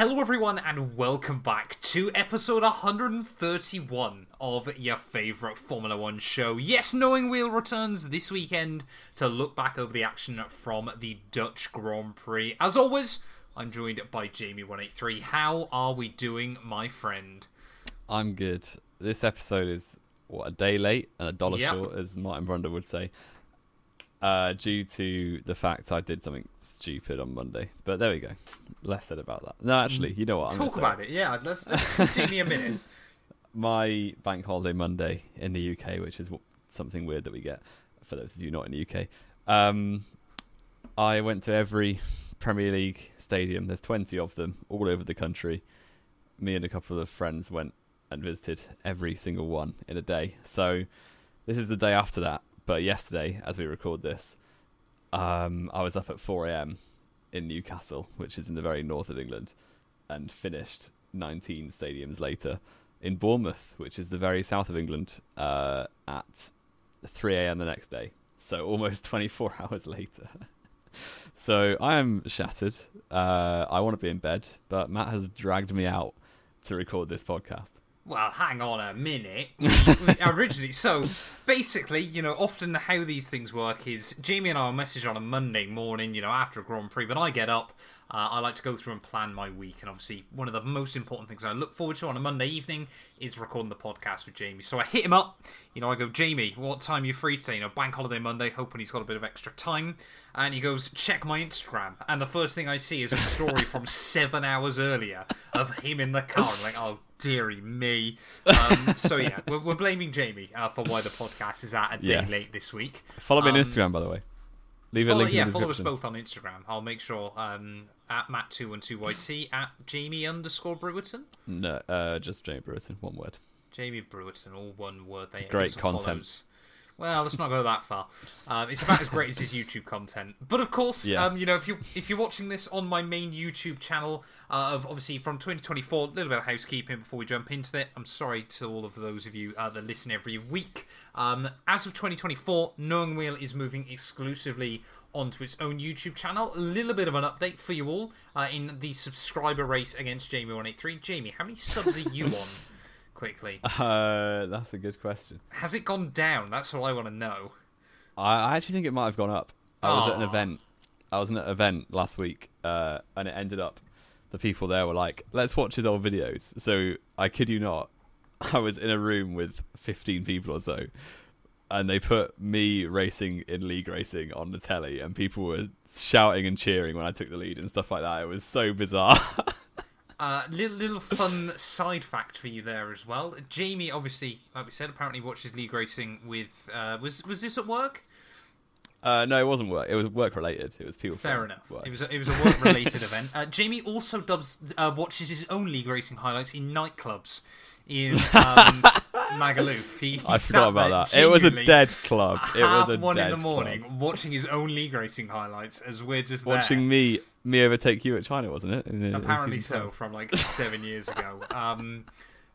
Hello, everyone, and welcome back to episode 131 of your favourite Formula One show. Yes, Knowing Wheel returns this weekend to look back over the action from the Dutch Grand Prix. As always, I'm joined by Jamie183. How are we doing, my friend? I'm good. This episode is, what, a day late and a dollar Yep. short, as Martin Brundle would say, uh, due to the fact I did something stupid on Monday. But there we go. Less said about that. No, actually, you know what? I'm Talk gonna say. about it, yeah. Let's, let's give Jamie a minute. my bank holiday Monday in the UK, which is something weird that we get for those of you not in the UK. Um, I went to every Premier League stadium. There's 20 of them all over the country. Me and a couple of friends went and visited every single one in a day. So this is the day after that. But yesterday, as we record this, um, I was up at 4 a.m. in Newcastle, which is in the very north of England, and finished 19 stadiums later in Bournemouth, which is the very south of England, uh, at 3 a.m. the next day. So almost 24 hours later. so I am shattered. Uh, I want to be in bed, but Matt has dragged me out to record this podcast. Well, hang on a minute. Originally, so basically, you know, often how these things work is Jamie and I will message on a Monday morning, you know, after a Grand Prix. When I get up, uh, I like to go through and plan my week. And obviously, one of the most important things I look forward to on a Monday evening is recording the podcast with Jamie. So I hit him up. You know, I go, Jamie, what time are you free today? You know, Bank Holiday Monday, hoping he's got a bit of extra time. And he goes, check my Instagram. And the first thing I see is a story from seven hours earlier of him in the car. I'm like, oh, dearie me. Um, so yeah, we're, we're blaming Jamie uh, for why the podcast is at a day Yes. late this week. Follow me on Um, Instagram, by the way. Leave a link yeah, in the follow us both on Instagram. I'll make sure um, at Matt212YT, at Jamie underscore Brewerton. No, uh, just Jamie Brewerton, one word. Jamie Brewerton, all one word. They Great content. follows. Well, let's not go that far. Um, it's about as great as his YouTube content. But of course, Yeah. um, you know, if you if you're watching this on my main YouTube channel uh, of obviously from 2024, a little bit of housekeeping before we jump into it. I'm sorry to all of those of you uh, that listen every week. Um, as of 2024, Knowing Wheel is moving exclusively onto its own YouTube channel. A little bit of an update for you all uh, in the subscriber race against Jamie183. Jamie, how many subs are you on? Quickly. Uh, that's a good question. Has it gone down? That's what I want to know. I, I actually think it might have gone up. I was at an event. I was at an event last week, uh, and it ended up the people there were like, "Let's watch his old videos." So I kid you not, I was in a room with fifteen people or so, and they put me racing in league racing on the telly, and people were shouting and cheering when I took the lead and stuff like that. It was so bizarre. Uh, little, little fun side fact for you there as well. Jamie, obviously, like we said, apparently watches league racing with. Uh, was was this at work? uh, no, it wasn't work. It was work related. It was people. Fair enough. work. It was a, it was a work related event. Uh, Jamie also dubs uh, watches his own league racing highlights in nightclubs in um, Magaluf. He, he I forgot about that. It was a dead club. It was a one in the morning club. watching his own league racing highlights as we're just Watching there. me me overtake you at China, wasn't it? In- in Apparently season so, 12? from like seven years ago. Um,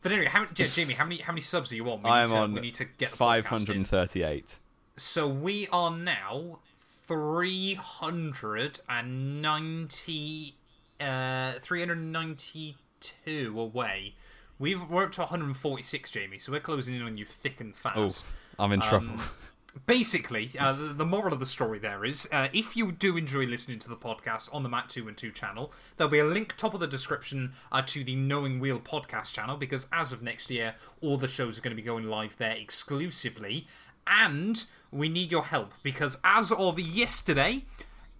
but anyway, how, yeah, Jamie, how many how many subs are you on? We I need am to, on We need to get Five hundred in. and thirty-eight. So we are now three hundred and ninety, uh, three hundred ninety-two away. We've we're up to one hundred and forty-six, Jamie. So we're closing in on you thick and Oh, fast. I'm in trouble. Um, basically, uh, the, the moral of the story there is uh, if you do enjoy listening to the podcast on the Matt 2 and 2 channel, there'll be a link top of the description uh, to the Knowing Wheel podcast channel because as of next year, all the shows are going to be going live there exclusively. And we need your help because as of yesterday,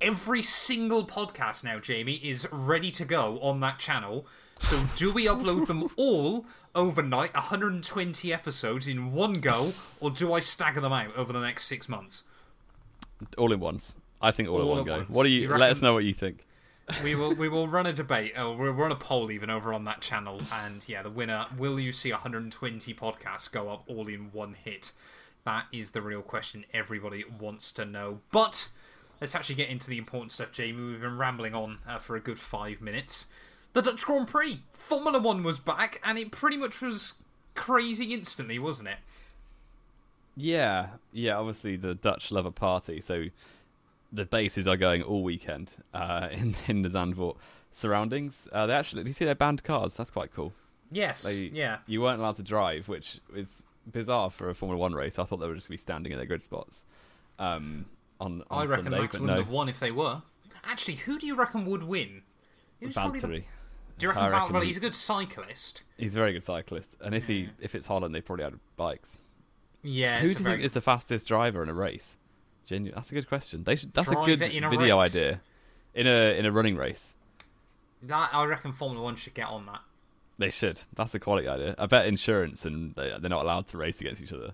every single podcast now, Jamie, is ready to go on that channel. So do we upload them all overnight, 120 episodes in one go, or do I stagger them out over the next six months? all in once. I think all, All in one go. once. What do you? You let us know what you think. We will we will run a debate. Oh, we'll run a poll even over on that channel, and yeah, the winner. Will you see 120 podcasts go up all in one hit? That is the real question everybody wants to know. But let's actually get into the important stuff, Jamie. We've been rambling on uh, for a good five minutes. The Dutch Grand Prix, Formula One was back, and it pretty much was crazy instantly, wasn't it? Yeah, yeah. Obviously, the Dutch love a party, so the basses are going all weekend uh, in in the Zandvoort surroundings. Uh, they actually, do you see their banned cars? That's quite cool. Yes. They- yeah. You weren't allowed to drive, which is bizarre for a Formula One race. I thought they were just going to be standing in their grid spots. Um, on, on I reckon Sunday, Max wouldn't no, have won if they were. Actually, who do you reckon would win? Probably the- Valtteri. Do you reckon, I Val- well, he's a good cyclist. He's a very good cyclist, and if he if it's Holland, they probably had bikes. Yeah, Who do you very think is the fastest driver in a race? Genu- that's a good question. They should. That's Drive a good a video race. idea. In a in a running race, That, I reckon Formula One should get on that. they should. That's a quality idea. I bet insurance and they, they're not allowed to race against each other.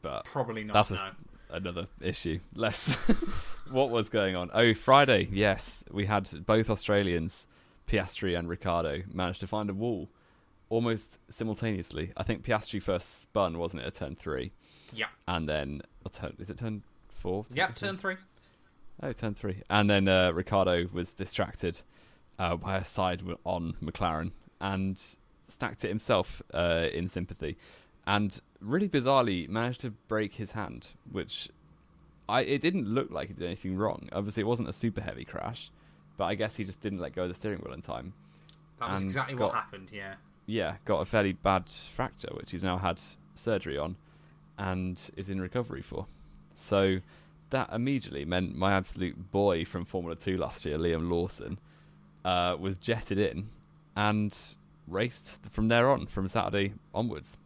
But Probably not. That's a- no. another issue. Less. what was going on? Oh, Friday. Yes, we had both Australians, Piastri and Ricciardo, managed to find a wall almost simultaneously. I think Piastri first spun, wasn't it, at turn three, Yeah. and then turn, is it turn four? Yep. Turn three. Oh, turn three, and then uh, Ricciardo was distracted uh, by a side on McLaren and stacked it himself uh, in sympathy, and really bizarrely managed to break his hand, which I it didn't look like he did anything wrong. Obviously, it wasn't a super heavy crash, but I guess he just didn't let go of the steering wheel in time. That was exactly got- what happened. Yeah. Yeah, got a fairly bad fracture, which he's now had surgery on, and is in recovery for. So that immediately meant my absolute boy from Formula Two last year, Liam Lawson, uh, was jetted in and raced from there on, from Saturday onwards.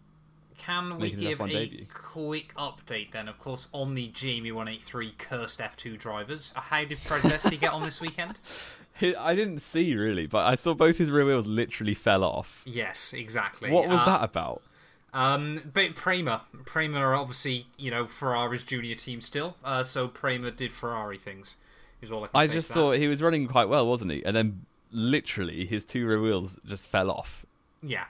Can we give a debut. quick update then? Of course, on the Jamie 183 cursed F2 drivers. How did Fred get on this weekend? I didn't see really, but I saw both his rear wheels literally fell off. Yes, exactly. What was Uh, that about? Um, but Prema, Prema are obviously you know Ferrari's junior team still. Uh, so Prema did Ferrari things. Is all I can I just saw he was running quite well, wasn't he? And then literally his two rear wheels just fell off. Yeah,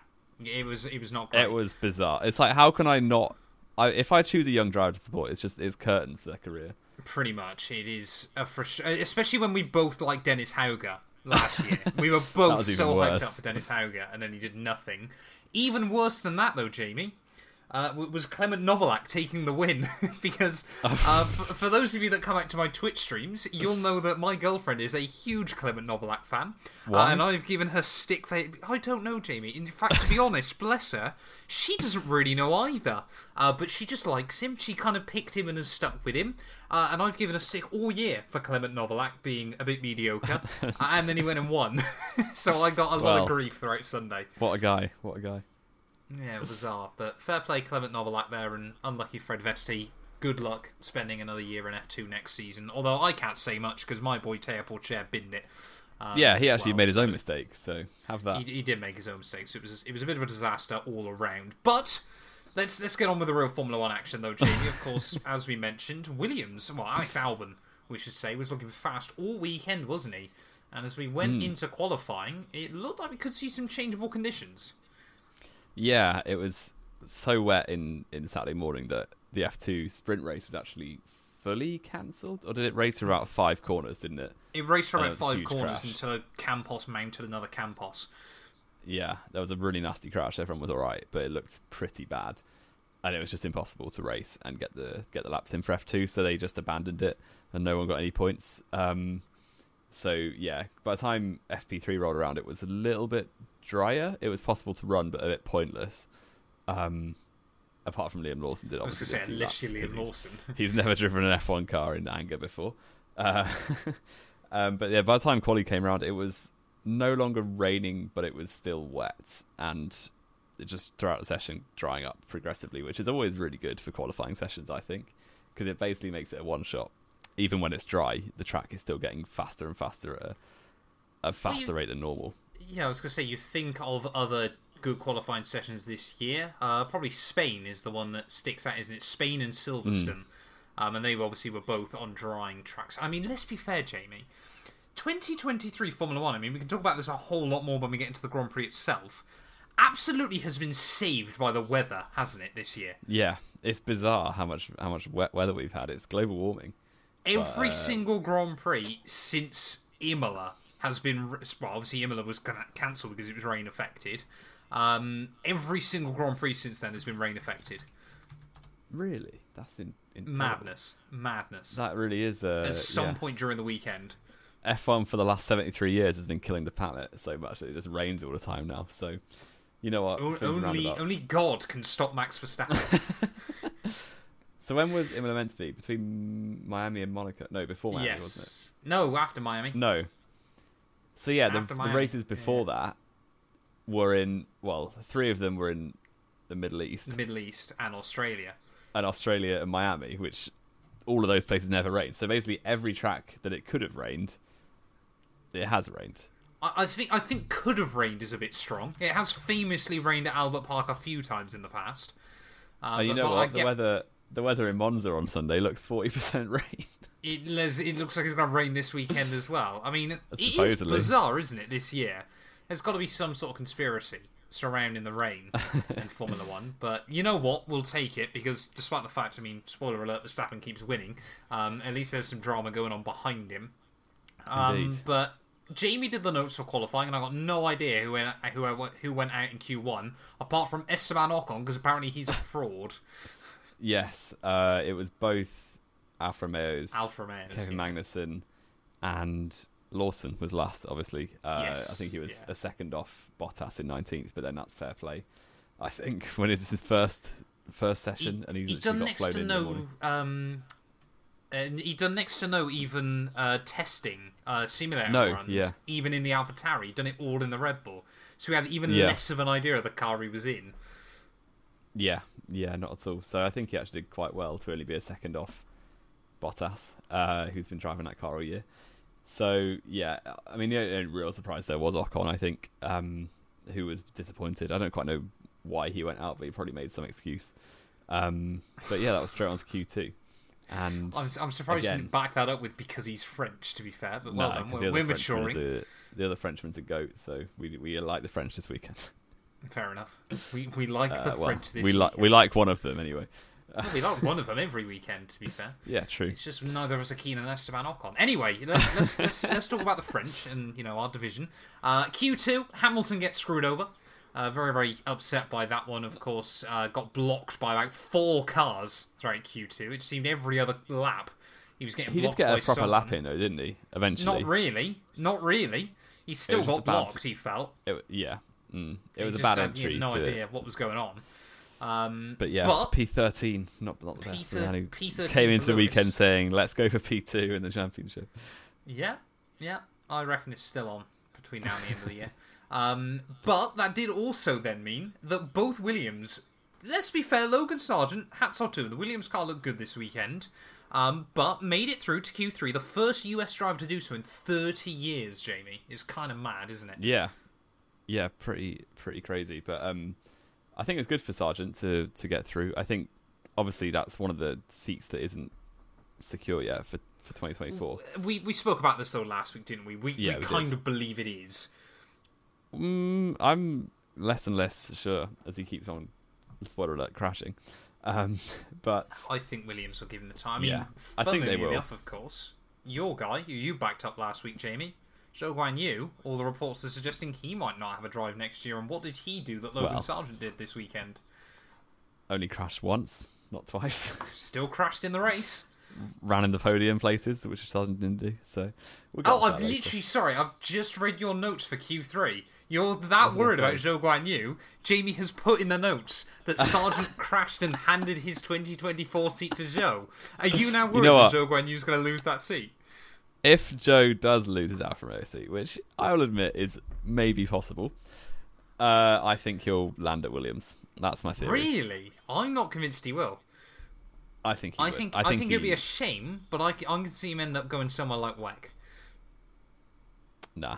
it was it was not great. It was bizarre. It's like how can I not? I, if I choose a young driver to support, it's just it's curtains for their career. Pretty much, it is a frus- especially when we both like Dennis Hauger last year. we were both so hyped up for Dennis Hauger, and then he did nothing. Even worse than that, though, Jamie. Uh, was Clement Novalak taking the win because uh, for, for those of you that come back to my Twitch streams, you'll know that my girlfriend is a huge Clement Novalak fan, uh, and I've given her stick. For, I don't know, Jamie. In fact, to be honest, bless her, she doesn't really know either. Uh, but she just likes him. She kind of picked him and has stuck with him. Uh, and I've given a stick all year for Clement Novalak being a bit mediocre, uh, and then he went and won. so I got a lot of grief throughout Sunday. What a guy! What a guy! Yeah, bizarre. But fair play, Clement Novalak there, and unlucky Fred Vesti. Good luck spending another year in F2 next season. Although I can't say much because my boy Theo Pourchaire binned it. um, yeah, he actually well, made his so own mistake, so have that. He, he did make his own mistakes. So it was it was a bit of a disaster all around. But let's let's get on with the real Formula One action, though, Jamie. Of course, as we mentioned, Williams, well, Alex Albon, we should say, was looking fast all weekend, wasn't he? And as we went Hmm. into qualifying, it looked like we could see some changeable conditions. Yeah, it was so wet in in Saturday morning that the F2 sprint race was actually fully cancelled, or did it race for about five corners? Didn't it? It raced for about it was a five corners crash. until a Campos mounted another Campos. Yeah, there was a really nasty crash. Everyone was all right, but it looked pretty bad, and it was just impossible to race and get the get the laps in for F two. So they just abandoned it, and no one got any points. Um, so yeah, by the time FP three rolled around, it was a little bit drier. It was possible to run, but a bit pointless. Um, apart from Liam Lawson did I was obviously. going to say, do a few unless you're Liam he's- Lawson. he's never driven an F1 car in anger before. Uh, um, but yeah, by the time quali came around, it was no longer raining, but it was still wet, and it just throughout the session drying up progressively, which is always really good for qualifying sessions, I think, because it basically makes it a one shot. Even when it's dry, the track is still getting faster and faster at a, a faster rate than normal. Yeah, I was going to say, you think of other good qualifying sessions this year. Uh, probably Spain is the one that sticks out, isn't it? Spain and Silverstone. Um, and they obviously were both on drying tracks. I mean, let's be fair, Jamie. 2023 Formula One, I mean, we can talk about this a whole lot more when we get into the Grand Prix itself. Absolutely has been saved by the weather, hasn't it, this year? Yeah, it's bizarre how much how much wet weather we've had. It's global warming. Every uh, single Grand Prix since Imola has been well. Obviously, Imola was can- cancelled because it was rain affected. Um, every single Grand Prix since then has been rain affected. Really, that's in, incredible. Madness, madness. That really is uh, At some yeah. point during the weekend. F1 for the last 73 years has been killing the planet so much that it just rains all the time now. So, you know what? O- only only God can stop Max Verstappen. So when was Imola meant to be? Between Miami and Monaco? No, before Miami, wasn't yes. No, after Miami. No. So yeah, the, the races before that were in well, three of them were in the Middle East The Middle East and Australia. and Australia and Miami, which all of those places never rained. So basically, every track that it could have rained, it has rained. I, I think I think could have rained is a bit strong. It has famously rained at Albert Park a few times in the past. Uh, you know but I what? The get- weather, the weather in Monza on Sunday looks forty percent rain. It, it looks like it's going to rain this weekend as well. I mean, it is bizarre, isn't it, this year? There's got to be some sort of conspiracy surrounding the rain in Formula One. But you know what? We'll take it because despite the fact, I mean, spoiler alert, Verstappen keeps winning, um, at least there's some drama going on behind him. Um, but Jamie did the notes for qualifying, and I got no idea who went who who went out in Q1 apart from Esteban Ocon because apparently he's a fraud. Yes, uh, it was both Alfa Romeo's Alfa Romeo. Kevin Magnussen and Lawson was last, obviously. Uh, Yes, I think he was yeah. a second off Bottas in 19th, but then that's fair play. I think when it's his first first session and he's he done got next to no um and he done next to no even uh, testing uh, simulator No, runs, yeah. even in the AlphaTauri. He done it all in the Red Bull, so he had even Yeah. less of an idea of the car he was in. Yeah, yeah, not at all. So I think he actually did quite well to only be a second off Bottas, uh, who's been driving that car all year. So yeah, I mean, the only real surprise there was Ocon, I think, um, who was disappointed. I don't quite know why he went out, but he probably made some excuse. Um, but yeah, that was straight on to Q two, and I'm, I'm surprised you Again. didn't back that up with because he's French. To be fair, but well no, done. We're, we're maturing. the other Frenchman's a goat, so we we like the French this weekend. Fair enough. We we like Uh, the well, French this we like we like one of them anyway. Well, we like one of them every weekend. To be fair. Yeah, true. It's just neither of us are keen on Esteban Ocon. Anyway, let's let's, let's, let's talk about the French and you know our division. Uh, Q2, Hamilton gets screwed over. Uh, very very upset by that one. Of course, uh, got blocked by about four cars throughout Q2. It seemed every other lap he was getting He did blocked get by a proper someone. lap in though, didn't he? Eventually, Not really, not really. He still got bad- blocked. He felt. It, yeah, mm. it was a bad had, he had entry. no to idea It. what was going on. Um, But yeah, P thirteen, not not the best. P13 The P13 came into the weekend saying, "Let's go for P two in the championship." Yeah, yeah, I reckon it's still on between now and the end of the year. Um, but that did also then mean that both Williams, let's be fair, Logan Sargent, hats off to him. The Williams car looked good this weekend, um, but made it through to Q3. The first US driver to do so in 30 years, Jamie. Is kind of mad, isn't it? Yeah, yeah, pretty pretty crazy. But um, I think it's good for Sargent to to get through. I think obviously that's one of the seats that isn't secure yet for for twenty twenty four. We, we spoke about this though last week, didn't we? We, Yeah, we we kind did. of believe it is. Mm, I'm less and less sure as he keeps on spoiler alert crashing. Um, but I think Williams will give him the time. I mean, Yeah, I think they will. enough, of course. Your guy, who you backed up last week, Jamie, Zhou Guan Yu, all the reports are suggesting he might not have a drive next year. And what did he do that Logan Well. Sargent did this weekend? only crashed once, not twice. Still crashed in the race. Ran in the podium places, which Sargent didn't do. So we'll Oh, I'm later. literally, sorry, I've just read your notes for Q3. You're that worried about. Zhou Guan Yu. Jamie has put in the notes that Sargent crashed and handed his 2024 seat to Zhou. Are you now worried know that? Zhou Guan Yu's going to lose that seat? If Joe does lose his Alfa Romeo seat, which I will admit is maybe possible, uh, I think he'll land at Williams. That's my theory. Really? I'm not convinced he will. I think. He I think I I think, think, he, it'd be a shame, but I can see him end up going somewhere like WEC. Nah,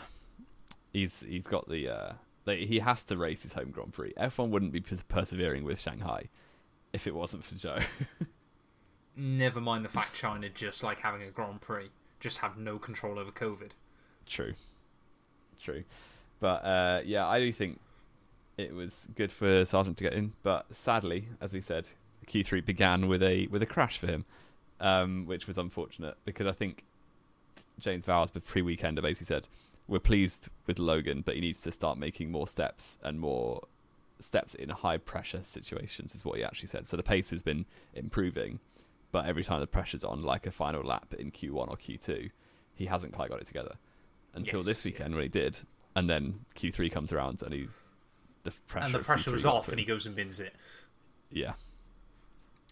he's he's got the. Uh, like, he has to race his home Grand Prix. F1 wouldn't be pers- persevering with Shanghai if it wasn't for Joe. Never mind the fact China just like having a Grand Prix, just have no control over COVID. True, true, but uh, yeah, I do think it was good for Sargent to get in. But sadly, as we said, Q3 began with a with a crash for him, um, which was unfortunate because I think James Vowles, the pre-weekender, basically said we're pleased with Logan, but he needs to start making more steps and more steps in high pressure situations. Is what he actually said. So the pace has been improving, but every time the pressure's on, like a final lap in Q1 or Q2, he hasn't quite got it together until Yes, this yeah. weekend when he did, and then Q3 comes around and he the pressure and the pressure was off, and he goes and bins it. yeah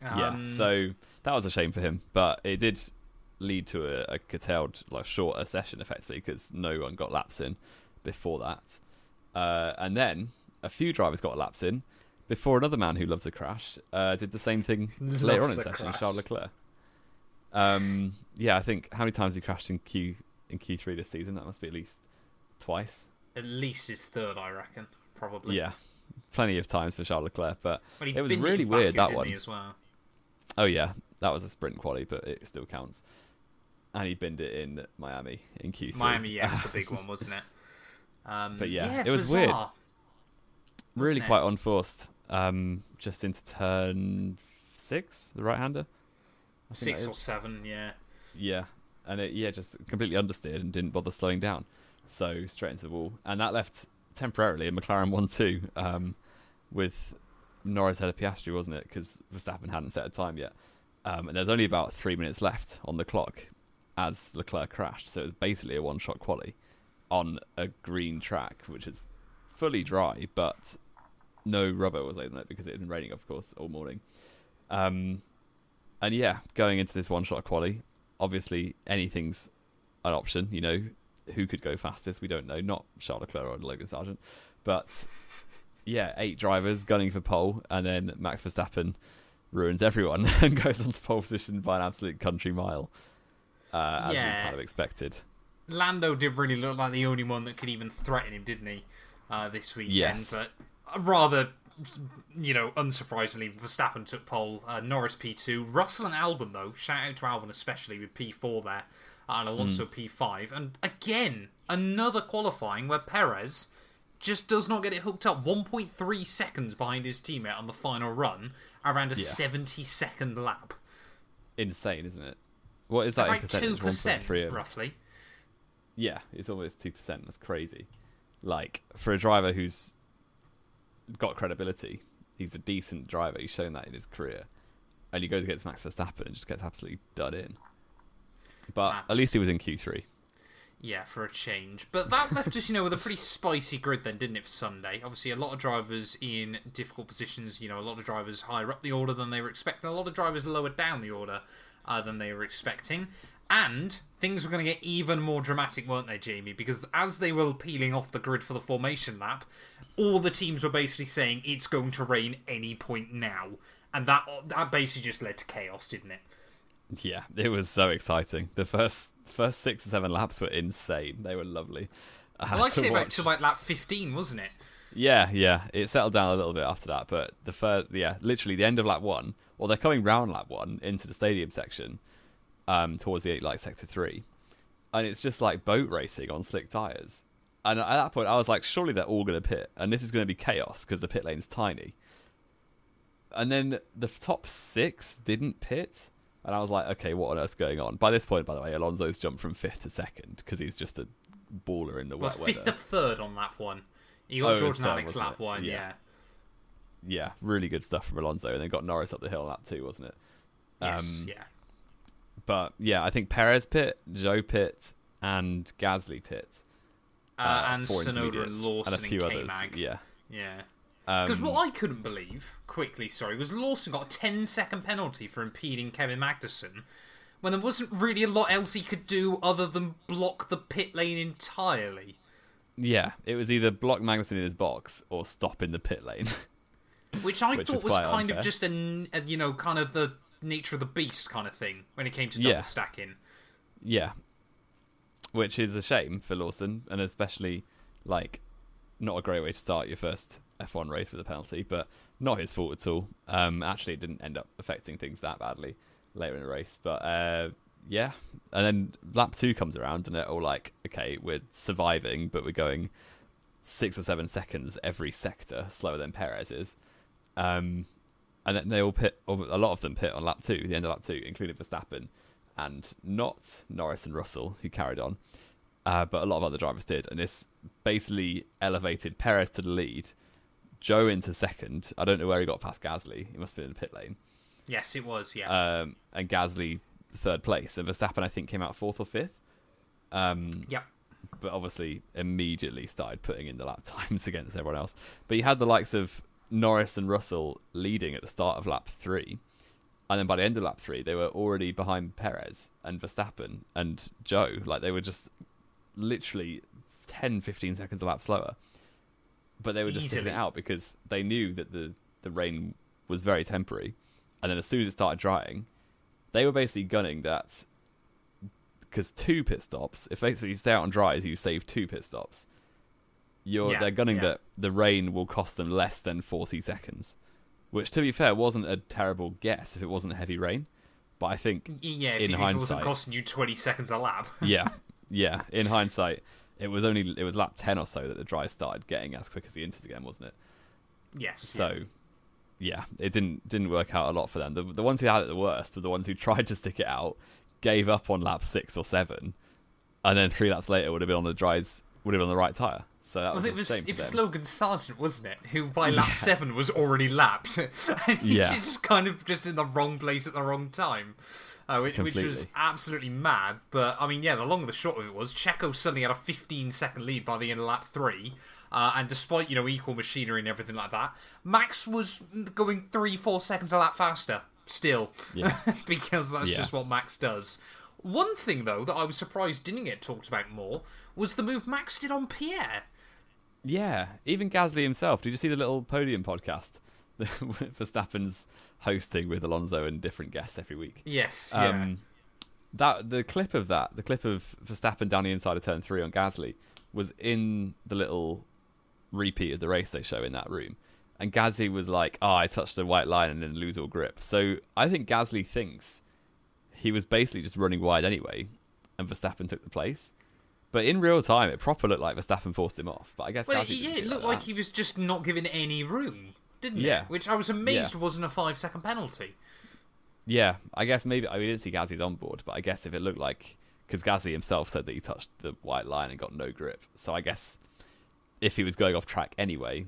Um, yeah. So that was a shame for him, but it did lead to a, a curtailed, like shorter session effectively because no one got laps in before that, uh, and then a few drivers got laps in before another man who loves a crash uh, did the same thing later on in a session, crash. Charles Leclerc. Um, yeah, I think how many times he crashed in Q in Q three this season? That must be at least twice. at least his third, I reckon, probably. Yeah, plenty of times for Charles Leclerc, but But It was really weird, Baku, that one. as well. Oh yeah, that was a sprint quali, but it still counts. And he binned it in Miami in Q3. Miami, yeah, was the big one, wasn't it? Um, But yeah, it was bizarre. weird. really it? quite unforced. Um, just into turn six, the right-hander. Six or seven, yeah. Yeah, and it yeah just completely understeered and didn't bother slowing down, so straight into the wall, and that left temporarily a McLaren one-two um, with Norris ahead of Piastri, wasn't it? Because Verstappen hadn't set a time yet, um, and there's only about three minutes left on the clock as Leclerc crashed, so it was basically a one-shot quali on a green track, which is fully dry, but no rubber was on it because it had been raining, of course, all morning. Um, and yeah, going into this one-shot quali, obviously anything's an option. You know, who could go fastest? We don't know. Not Charles Leclerc or Logan Sargent, but yeah, eight drivers gunning for pole, and then Max Verstappen ruins everyone and goes onto pole position by an absolute country mile, uh, as Yeah. we kind of expected. Lando did really look like the only one that could even threaten him, didn't he? Uh, this weekend, Yes. but rather, you know, unsurprisingly, Verstappen took pole. Uh, Norris P two, Russell and Albon though. Shout out to Albon especially with P four there, uh, and Alonso P five, and again another qualifying where Perez just does not get it hooked up. One point three seconds behind his teammate on the final run, around a Yeah. seventy second lap. Insane, isn't it? What is that in percentage? two percent 1.3 of- roughly. Yeah, it's almost two percent. That's crazy. Like for a driver who's got credibility, he's a decent driver. He's shown that in his career, and he goes against Max Verstappen and just gets absolutely done in. But That's- at least he was in Q three. Yeah, for a change. But that left us, you know, with a pretty spicy grid then, didn't it, for Sunday? Obviously, a lot of drivers in difficult positions, you know, a lot of drivers higher up the order than they were expecting, a lot of drivers lower down the order uh, than they were expecting. And things were going to get even more dramatic, weren't they, Jamie? Because as they were peeling off the grid for the formation lap, all the teams were basically saying it's going to rain any point now. And that that basically just led to chaos, didn't it? Yeah, it was so exciting. The first first six or seven laps were insane. They were lovely. I Well, to say about to like lap 15, wasn't it? Yeah, yeah. It settled down a little bit after that, but the first, yeah, literally the end of lap one, or they're coming round lap one into the stadium section, um, towards the like sector three, and it's just like boat racing on slick tires. And at that point, I was like, surely they're all going to pit, and this is going to be chaos because the pit lane's tiny. And then the top six didn't pit, and I was like, okay, what on earth's going on? By this point, by the way, Alonso's jumped from fifth to second because he's just a baller in the was wet fifth weather. to third on lap one. You Oh, got was George and Alex lap it? one, Yeah. yeah. yeah, really good stuff from Alonso, and then got Norris up the hill lap two, wasn't it? Yes, Um, yeah. But yeah, I think Perez pit, Joe pit, and Gasly pit, Uh, and Tsunoda and Lawson and a few and others. Yeah, Yeah. um, Because what I couldn't believe, quickly, sorry, was Lawson got a 10 second penalty for impeding Kevin Magnussen when there wasn't really a lot else he could do other than block the pit lane entirely. yeah, it was either block Magnussen in his box or stop in the pit lane. Which I Which thought is was kind unfair. of just a, a, you know, kind of the nature of the beast kind of thing when it came to double Yeah. stacking. yeah, which is a shame for Lawson, and especially like not a great way to start your first F1 race with a penalty, but not his fault at all. Um, actually, it didn't end up affecting things that badly later in the race, but uh, yeah. And then lap two comes around, and they're all like, "Okay, we're surviving, but we're going six or seven seconds every sector slower than Perez is." Um, and then they all pit, or a lot of them pit on lap two, the end of lap two, including Verstappen, and not Norris and Russell, who carried on, uh, but a lot of other drivers did. And this basically elevated Perez to the lead, Joe into second. I don't know where he got past Gasly. He must have been in the pit lane. Yes, it was, yeah. Um, and Gasly third place. And Verstappen, I think, came out fourth or fifth. Um, Yep. But obviously, immediately started putting in the lap times against everyone else. But you had the likes of Norris and Russell leading at the start of lap three. And then by the end of lap three, they were already behind Perez and Verstappen and Joe. Like they were just literally 10, 15 seconds a lap slower. But they were just sitting it out because they knew that the, the rain was very temporary. And then as soon as it started drying, they were basically gunning that because two pit stops, if basically you stay out on dries, you save two pit stops. You're Yeah, they're gunning yeah. that the rain will cost them less than forty seconds, which to be fair wasn't a terrible guess if it wasn't heavy rain, but I think Yeah, if, In it- if it wasn't costing you 20 seconds a lap. yeah, yeah. In hindsight, it was only it was lap ten or so that the dry started getting as quick as the inters again, wasn't it? yes. So, yeah, it didn't didn't work out a lot for them. The the ones who had it the worst were the ones who tried to stick it out, gave up on lap six or seven, and then three laps later would have been on the dries would have been on the right tire. So that Well, a it was it was. Logan Sargent, wasn't it? Who by lap seven was already lapped. and he Yeah. just kind of just in the wrong place at the wrong time, uh, which, which was absolutely mad. But I mean, yeah, the long and the short of it was Checo suddenly had a 15 second lead by the end of lap three. Uh, and despite you know equal machinery and everything like that, Max was going three, four seconds a lap faster still, Yeah. because that's Yeah. just what Max does. One thing though that I was surprised didn't get talked about more was the move Max did on Pierre. Yeah, even Gasly himself. Did you see the little podium podcast that Verstappen's hosting with Alonso and different guests every week? Yes, yeah. Um, that the clip of that, the clip of Verstappen down the inside of turn three on Gasly, was in the little repeat of the race they show in that room. And Gasly was like, "Oh, I touched the white line and then lose all grip." So I think Gasly thinks he was basically just running wide anyway, and Verstappen took the place. But in real time, it proper looked like Verstappen forced him off. But I guess Well, it, yeah, it looked like like he was just not given any room, didn't Yeah. it? Which I was amazed Yeah. wasn't a five second penalty. Yeah, I guess maybe I mean, we didn't see Gasly's on board, but I guess if it looked like because Gasly himself said that he touched the white line and got no grip, so I guess if he was going off track anyway,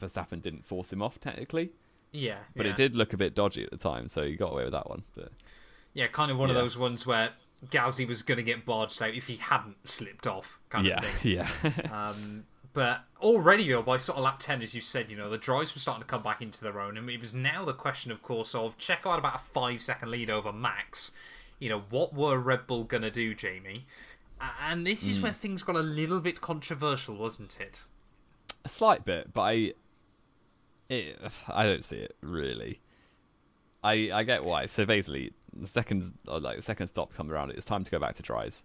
Verstappen didn't force him off technically, Yeah, but yeah. it did look a bit dodgy at the time, so he got away with that one. But Yeah, kind of one of those ones where Gazzy was going to get barged out if he hadn't slipped off, kind yeah, of thing. yeah, Um, but already though, by sort of lap ten, as you said, you know the drives were starting to come back into their own, and it was now the question, of course, of Checo had about a five second lead over Max. You know what were Red Bull gonna do, Jamie? And this is where things got a little bit controversial, wasn't it? a slight bit, but I, it, I don't see it really. I I get why. So basically, the second uh, like the second stop comes around, it's time to go back to dries,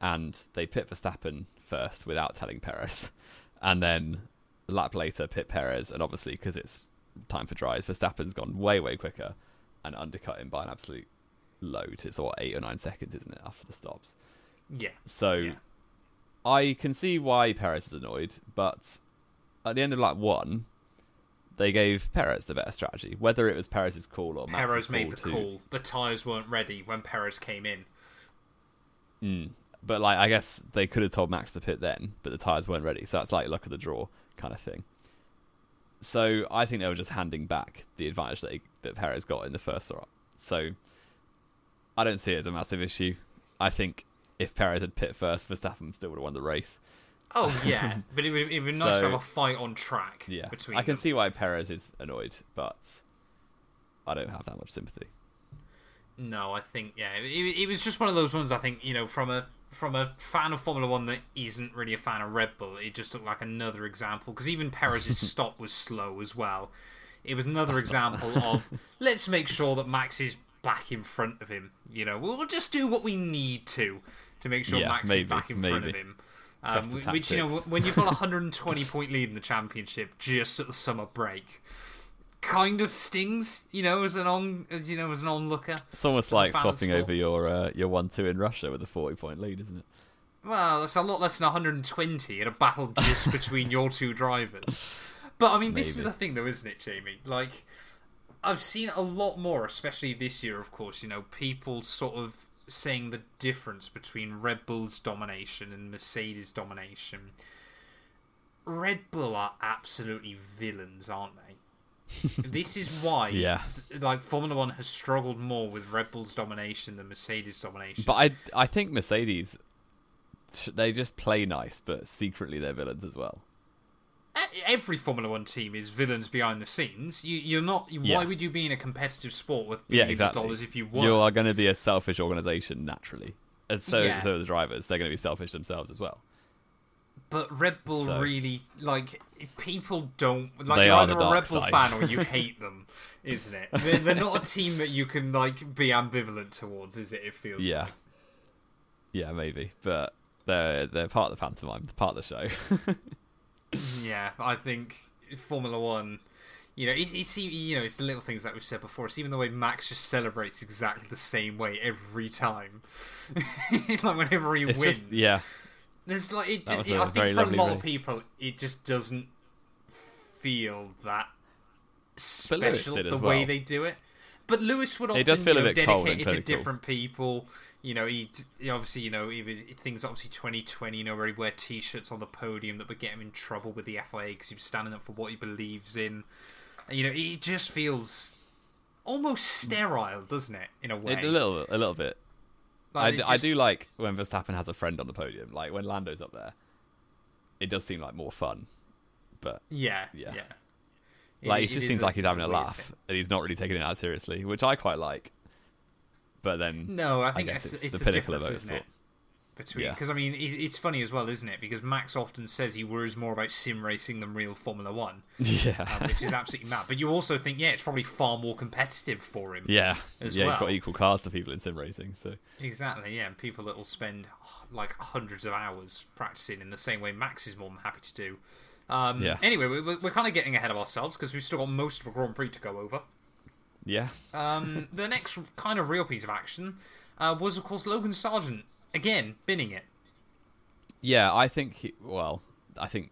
and they pit Verstappen first without telling Perez, and then a lap later pit Perez, and obviously because it's time for dries, Verstappen's gone way way quicker and undercut him by an absolute load. It's what eight or nine seconds, isn't it, after the stops? Yeah. So Yeah. I can see why Perez is annoyed, but at the end of lap one, they gave Perez the better strategy. Whether it was Perez's call or Max's Perez made call the call. The tyres weren't ready when Perez came in. Mm. But like, I guess they could have told Max to pit then, but the tires weren't ready. So that's like luck of the draw kind of thing. So I think they were just handing back the advantage that, he, that Perez got in the first stop. So I don't see it as a massive issue. I think if Perez had pit first, Verstappen still would have won the race. Oh yeah, but it would, it would be nice So- to have a fight on track. Yeah, between I can them. see why Perez is annoyed, but I don't have that much sympathy. No, I think yeah, it, it was just one of those ones. I think you know from a from a fan of Formula One that isn't really a fan of Red Bull, it just looked like another example. Because even Perez's stop was slow as well. It was another example of let's make sure that Max is back in front of him. You know, we'll, just do what we need to to make sure Yeah, Max maybe, is back in front of him. Um, which you know, when you've got a 120 point lead in the championship just at the summer break, kind of stings. You know, as an on, as, you know, as an onlooker. It's almost like swapping over your uh, your one two in Russia with a forty point lead, isn't it? Well, that's a lot less than 120 in a battle just between your two drivers. But I mean, this is the thing, though, isn't it, Jamie? Like, I've seen a lot more, especially this year, of course. You know, people sort of saying the difference between Red Bull's domination and Mercedes' domination. Red Bull are absolutely villains, aren't they? this is why, Yeah. like Formula One has struggled more with Red Bull's domination than Mercedes' domination. But I I think Mercedes they just play nice, but secretly they're villains as well. Every Formula One team is villains behind the scenes. You, you're not. Yeah. Why would you be in a competitive sport with Yeah, billions exactly. of dollars if you won? You are going to be a selfish organization naturally, and so Yeah. so are the drivers. They're going to be selfish themselves as well. But Red Bull So- really like people don't like They you're are either the a Red Bull side. fan or you hate them, isn't it? They're, they're not a team that you can like be ambivalent towards, is it? It feels Yeah, like. yeah, maybe, but they're they're part of the pantomime, part of the show. Yeah, I think Formula One. You know, it, it's you know, it's the little things like we've said before. It's even the way Max just celebrates exactly the same way every time. like whenever he it's wins, just yeah, There's like it, That it- I think for a lot of people, it just doesn't feel that special the as way they do it. But Lewis would often It does feel you a know, bit cold dedicate it to different people. You know, he he obviously you know even things obviously 2020. You know where he wear t-shirts on the podium that would get him in trouble with the FIA because he was standing up for what he believes in. And, you know, it just feels almost sterile, doesn't it? In a way, it, a little a little bit. I, Like, d- it I do like when Verstappen has a friend on the podium, like when Lando's up there. It does seem like more fun, but Yeah, Yeah. yeah. It- like it it just is seems a- like he's having a laugh thing. and he's not really taking it as seriously, which I quite like. But then No, I think guess it's, it's it's the the, pinnacle of motorsport. it? Between Yeah. because I mean it, it's funny as well, isn't it? Because Max often says he worries more about sim racing than real Formula One, yeah, um, which is absolutely mad. But you also think, yeah, it's probably far more competitive for him. yeah, as yeah. He's well. got equal cars to people in sim racing, so Exactly, yeah. And people that will spend like hundreds of hours practicing in the same way Max is more than happy to do. Um, Yeah. Anyway, we, we're, we're kind of getting ahead of ourselves because we've still got most of a Grand Prix to go over. yeah, Um, the next kind of real piece of action uh, was, of course, Logan Sargent again binning it. yeah. I think he, well, I think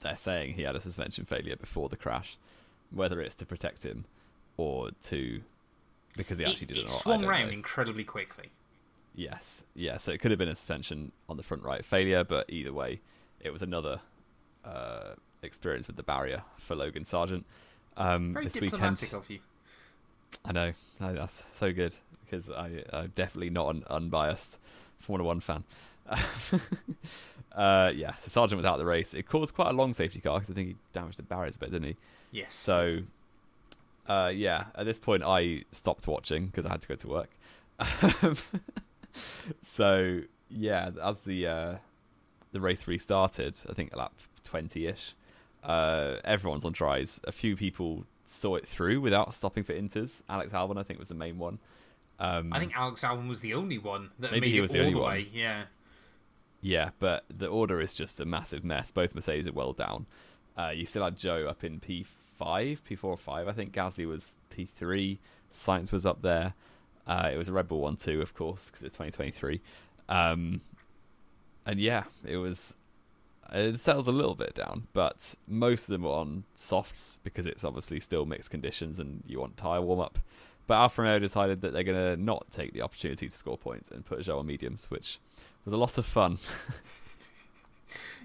they're saying he had a suspension failure before the crash, whether it's to protect him or to because he actually it, did it it. swung round incredibly quickly. Yes, yeah. So it could have been a suspension on the front right failure, but either way, it was another uh, experience with the barrier for Logan Sargent. Um, Very this diplomatic weekend, of you. I know I, that's so good because I, I'm definitely not an unbiased Formula One fan. uh, yeah, so Sargent was out of the race. It caused quite a long safety car because I think he damaged the barriers a bit, didn't he? Yes. So, uh, yeah, at this point, I stopped watching because I had to go to work. so, yeah, as the uh, the race restarted, I think lap twenty ish, uh, everyone's on dries. A few people saw it through without stopping for inters. Alex Albon, I think, was the main one. Um, I think Alex Albon was the only one that Maybe made he it the all only the one. way. Yeah. Yeah, but the order is just a massive mess. Both Mercedes are well down. Uh, you still had Joe up in P5, P4 or 5. I think Gasly was P3. Sainz was up there. Uh, it was a Red Bull one too, of course, because it's 2023. Um, and yeah, it was. It settles a little bit down, but most of them were on softs because it's obviously still mixed conditions and you want tyre warm up. But Alfa Romeo decided that they're going to not take the opportunity to score points and put Joe on mediums, which was a lot of fun.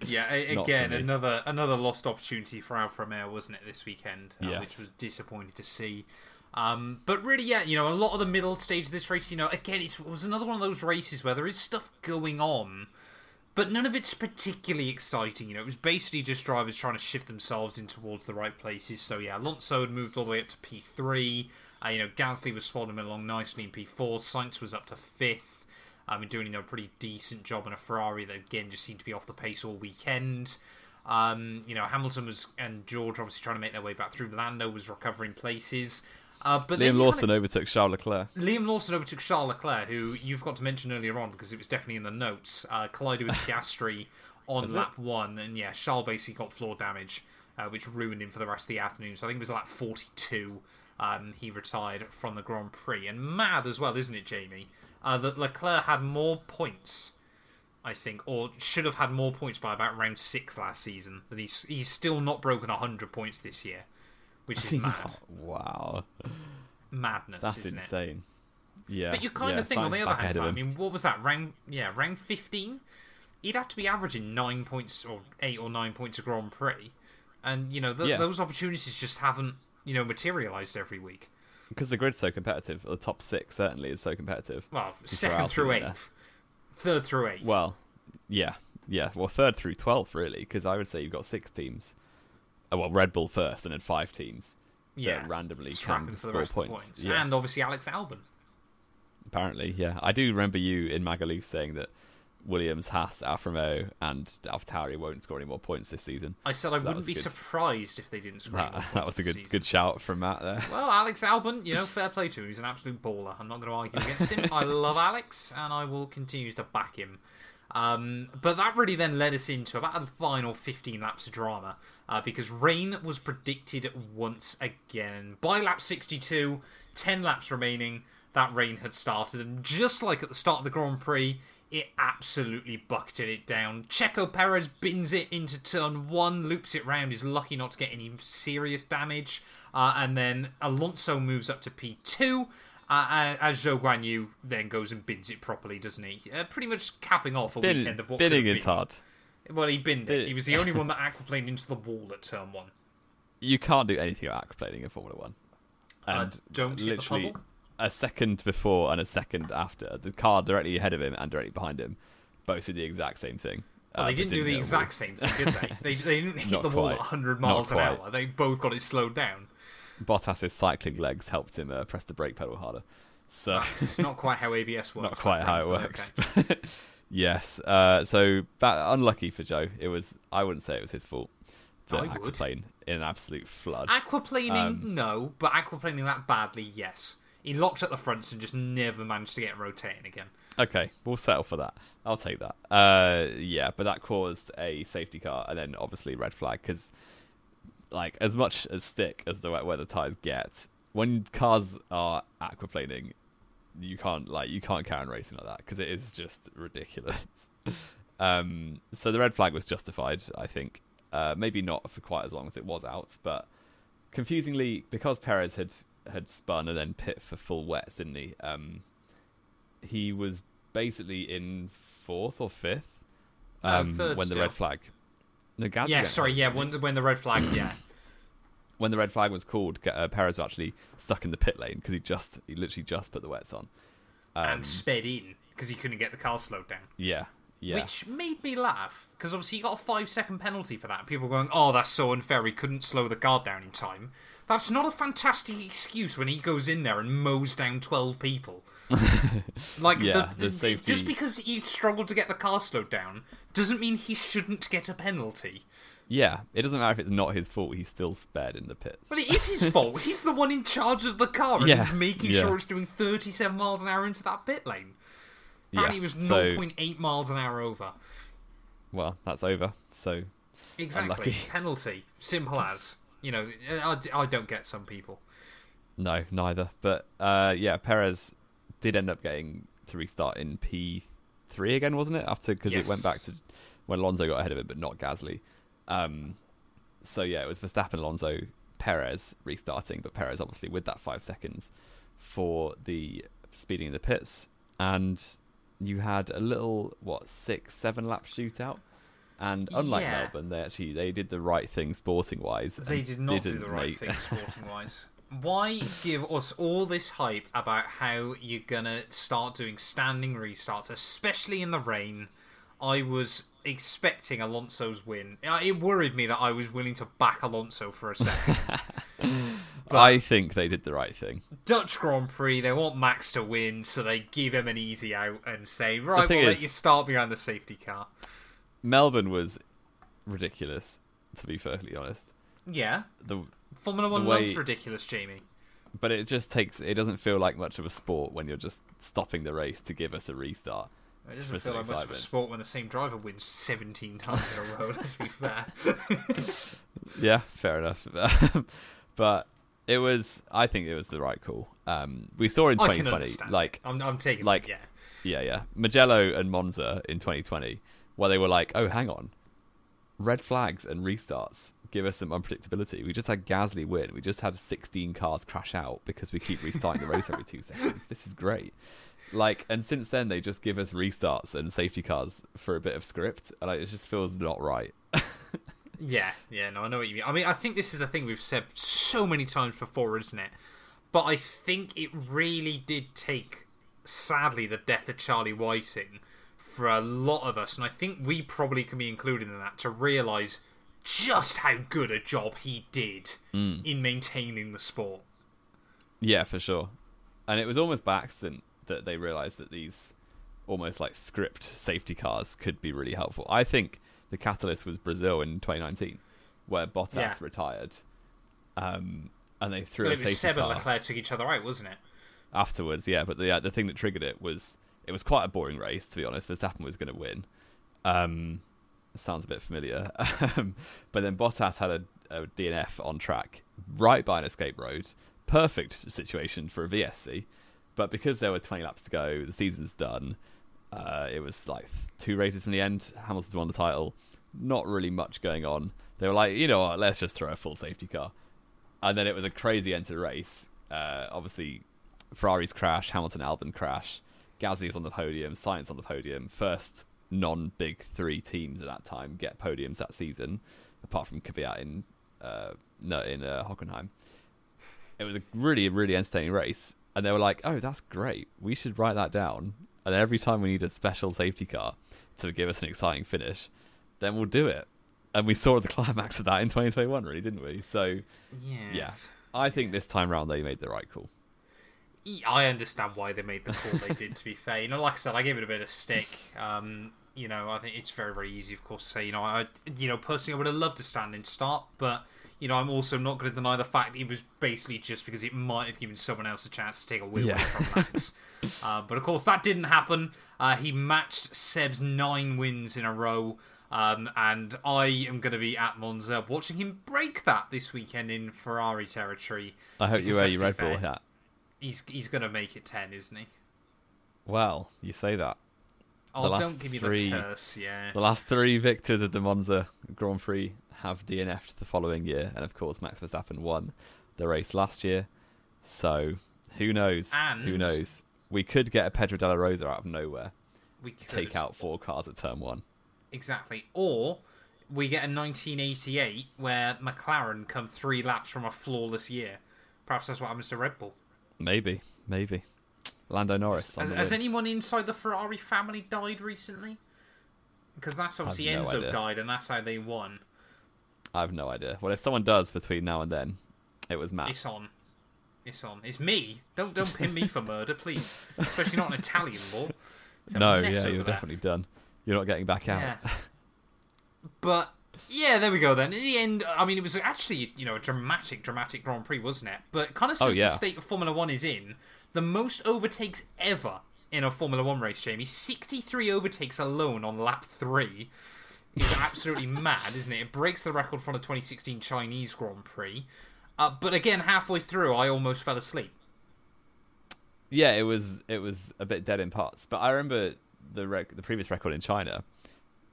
Yeah. a- Not for again, another another lost opportunity for Alfa Romeo, wasn't it, this weekend? Uh, Yes. Which was disappointing to see. Um, but really, yeah, you know, a lot of the middle stage of this race, you know, again, it's, it was another one of those races where there is stuff going on, but none of it's particularly exciting. You know, it was basically just drivers trying to shift themselves in towards the right places. So yeah, Alonso had moved all the way up to P3. Uh, you know, Gasly was following along nicely in P4. Sainz was up to fifth. Um, and doing you know a pretty decent job in a Ferrari that again just seemed to be off the pace all weekend. Um, you know, Hamilton was and George obviously trying to make their way back through. Lando was recovering places. Uh, but Liam Lawson kinda- overtook Charles Leclerc. Liam Lawson overtook Charles Leclerc, who you've got to mention earlier on because it was definitely in the notes. Uh, collided with Piastri on Was it? lap one, and yeah, Charles basically got floor damage, uh, which ruined him for the rest of the afternoon. So I think it was lap 42. Um, he retired from the Grand Prix, and mad as well, isn't it, Jamie? Uh, that Leclerc had more points, I think, or should have had more points by about round six last season. That he's he's still not broken hundred points this year, which is mad wow, madness, that's isn't it? insane. Yeah, But you kind yeah, of think, on the other hand, I mean, what was that round? Yeah, round fifteen. He'd have to be averaging nine points or eight or nine points a Grand Prix, and you know th- Yeah. those opportunities just haven't you know materialized every week. because the grid's so competitive. The top six certainly is so competitive. Well, second through eighth, third through eighth. Well, Yeah, yeah. Well, third through twelfth, really, because I would say you've got six teams. Oh, well, Red Bull first, and then five teams Yeah, that randomly can score points. points. Yeah, And obviously Alex Albon. apparently, yeah. I do remember you in Magaluf saying that Williams, Haas, Alfa Romeo, and AlphaTauri won't score any more points this season. I said I So that wouldn't be good. surprised if they didn't score any That, that was a good season. good shout from Matt there. Well, Alex Albon, you know, fair play to him. He's an absolute baller. I'm not going to argue against him. I love Alex, and I will continue to back him. Um, but that really then led us into about the final 15 laps of drama, uh, because rain was predicted once again. By lap 62, 10 laps remaining, that rain had started, and just like at the start of the Grand Prix, it absolutely bucketed it down. Checo Perez bins it into turn one, loops it round, is lucky not to get any serious damage, uh, and then Alonso moves up to P2. Uh, as Zhou Guan Yu then goes and bins it properly, doesn't he? Uh, pretty much capping off a Bin- weekend of what bidding is hard. Well, he binned it. He was the only one that aquaplaned into the wall at turn one. You can't do anything about aquaplaning in Formula One. Uh, And don't hit the literally a second before and a second after, the car directly ahead of him and directly behind him, both did the exact same thing. Well, Uh, they but didn't do the exact same thing, did they? they, they didn't hit Not the wall quite. at 100 Not miles an quite. hour. They both got it slowed down. Bottas's cycling legs helped him uh, press the brake pedal harder. So It's not quite how ABS works. not quite how it works. okay. yes. Uh, so ba- unlucky for Zhou. It was. I wouldn't say it was his fault to I would. aquaplane in an absolute flood. Aquaplaning, Um, no, but aquaplaning that badly, yes. He locked at the fronts and just never managed to get rotating again. Okay, we'll settle for that. I'll take that. Uh, yeah, but that caused a safety car, and then obviously red flag because, like, as much as stick as the wet weather tires get, when cars are aquaplaning, you can't like you can't carry on racing like that because it is just ridiculous. um, so the red flag was justified, I think. Uh, maybe not for quite as long as it was out, but confusingly because Perez had had spun and then pit for full wets, didn't he? Um, he was basically in fourth or fifth Uh, um, third when the still. red flag. No, Gasly yeah, sorry, yeah, didn't he? when, when the red flag, yeah. when the red flag was called, uh, Perez was actually stuck in the pit lane because he just he literally just put the wets on. Um, and sped in because he couldn't get the car slowed down. yeah, yeah, Which made me laugh because obviously he got a five second penalty for that. People were going, "Oh, that's so unfair. He couldn't slow the car down in time." That's not a fantastic excuse when he goes in there and mows down twelve people. like, Yeah, the, the safety- just because you struggled to get the car slowed down doesn't mean he shouldn't get a penalty. yeah. It doesn't matter if it's not his fault; he's still spared in the pits. But it is his fault. He's the one in charge of the car and Yeah, he's making yeah. sure it's doing 37 miles an hour into that pit lane. Apparently, yeah, it was so 0.8 miles an hour over. well, that's over. So Exactly. Unlucky. Penalty. Simple as. You know, I, I don't get some people. no, neither. But uh, yeah, Perez did end up getting to restart in P three again, wasn't it? After because it went back to when Alonso got ahead of it, but not Gasly. Um, so yeah, it was Verstappen, Alonso, Perez restarting, but Perez obviously with that five seconds for the speeding in the pits, and you had a little what six, seven lap shootout. And unlike Yeah. Melbourne, they actually they did the right thing sporting wise. They did not do the right thing sporting wise. Why give us all this hype about how you're gonna start doing standing restarts, especially in the rain? I was expecting Alonso's win. It worried me that I was willing to back Alonso for a second. But- I think they did the right thing. Dutch Grand Prix, they want Max to win, so they give him an easy out and say, right, we'll is- let you start behind the safety car. Melbourne was ridiculous, to be perfectly honest. Yeah, The Formula One way- loves ridiculous, Jamie. but it just takes it doesn't feel like much of a sport when you're just stopping the race to give us a restart. It doesn't feel like much of a sport when the same driver wins 17 times in a row, let's be fair. Yeah, fair enough. but it was I think it was the right call. Um, we saw in 2020 like I'm, I'm taking like- it, yeah. yeah, yeah, Mugello and Monza in 2020 where they were like, "Oh, hang on. Red flags and restarts give us some unpredictability. We just had Gasly win. We just had 16 cars crash out because we keep restarting the race every 2 seconds. This is great." Like, and since then they just give us restarts and safety cars for a bit of script, and like, it just feels not right. Yeah, yeah, no, I know what you mean. I mean, I think this is the thing we've said so many times before, isn't it? But I think it really did take, sadly, the death of Charlie Whiting for a lot of us, and I think we probably can be included in that, to realise just how good a job he did mm. in maintaining the sport. Yeah, for sure. And it was almost by accident that they realised that these almost like script safety cars could be really helpful. I think the catalyst was Brazil in 2019, where Bottas Yeah. retired, um, and they threw Well, a it was safety Seb and car Leclerc took each other out, wasn't it? afterwards. Yeah, but the uh, the thing that triggered it was it was quite a boring race to be honest. Verstappen was going to win. Um, sounds a bit familiar, but then Bottas had a, a DNF on track right by an escape road. Perfect situation for a VSC, but because there were 20 laps to go, the season's done. Uh, it was like two races from the end. Hamilton's won the title. Not really much going on. They were like, you know what, let's just throw a full safety car. And then it was a crazy end to the race. Uh, obviously, Ferrari's crash, Hamilton Albon crash, Gasly's on the podium, Sainz on the podium. First non big three teams at that time get podiums that season, apart from Kvyat in uh, no in uh, Hockenheim. It was a really really entertaining race, and they were like, "Oh, that's great. We should write that down." And every time we need a special safety car to give us an exciting finish, then we'll do it. And we saw the climax of that in 2021, really, didn't we? So Yes. yeah, I think this time round they made the right call. I understand why they made the call they did. To be fair, you know, like I said, I gave it a bit of stick. Um, you know, I think it's very, very easy, of course, to say. You know, I, you know, personally, I would have loved to stand in start, but you know, I'm also not going to deny the fact it was basically just because it might have given someone else a chance to take a wheel Yeah. from Max. uh, but of course, that didn't happen. Uh, he matched Seb's nine wins in a row. Um, and I am going to be at Monza watching him break that this weekend in Ferrari territory. I hope you wear your Red Bull hat. He's he's going to make it ten, isn't he? Well, you say that. Oh, don't give me three- the curse, yeah. The last three victors of the Monza Grand Prix have DNF'd the following year, and of course Max Verstappen won the race last year. So who knows? Who knows? We could get a Pedro de la Rosa out of nowhere, We could. take out four cars at turn one. exactly, or we get a 1988 where McLaren come three laps from a flawless year. Perhaps that's what happens to Red Bull. Maybe, maybe. Lando Norris. Has, has anyone inside the Ferrari family died recently? Because that's obviously no Enzo idea. died, and that's how they won. I have no idea. Well, if someone does between now and then, it was Matt. It's on. It's on. It's me. Don't don't pin me for murder, please. Especially not an Italian law. No, yeah, you're there. definitely done. You're not getting back out. Yeah. but yeah, there we go then. In the end, I mean, it was actually you know a dramatic, dramatic Grand Prix, wasn't it? But kind of Oh, says yeah. the state of Formula One is in. The most overtakes ever in a Formula One race, Jamie. Sixty-three overtakes alone on lap three. Is absolutely mad, isn't it? It breaks the record from the 2016 Chinese Grand Prix. Uh, but again, halfway through, I almost fell asleep. yeah, it was it was a bit dead in parts. But I remember the rec- the previous record in China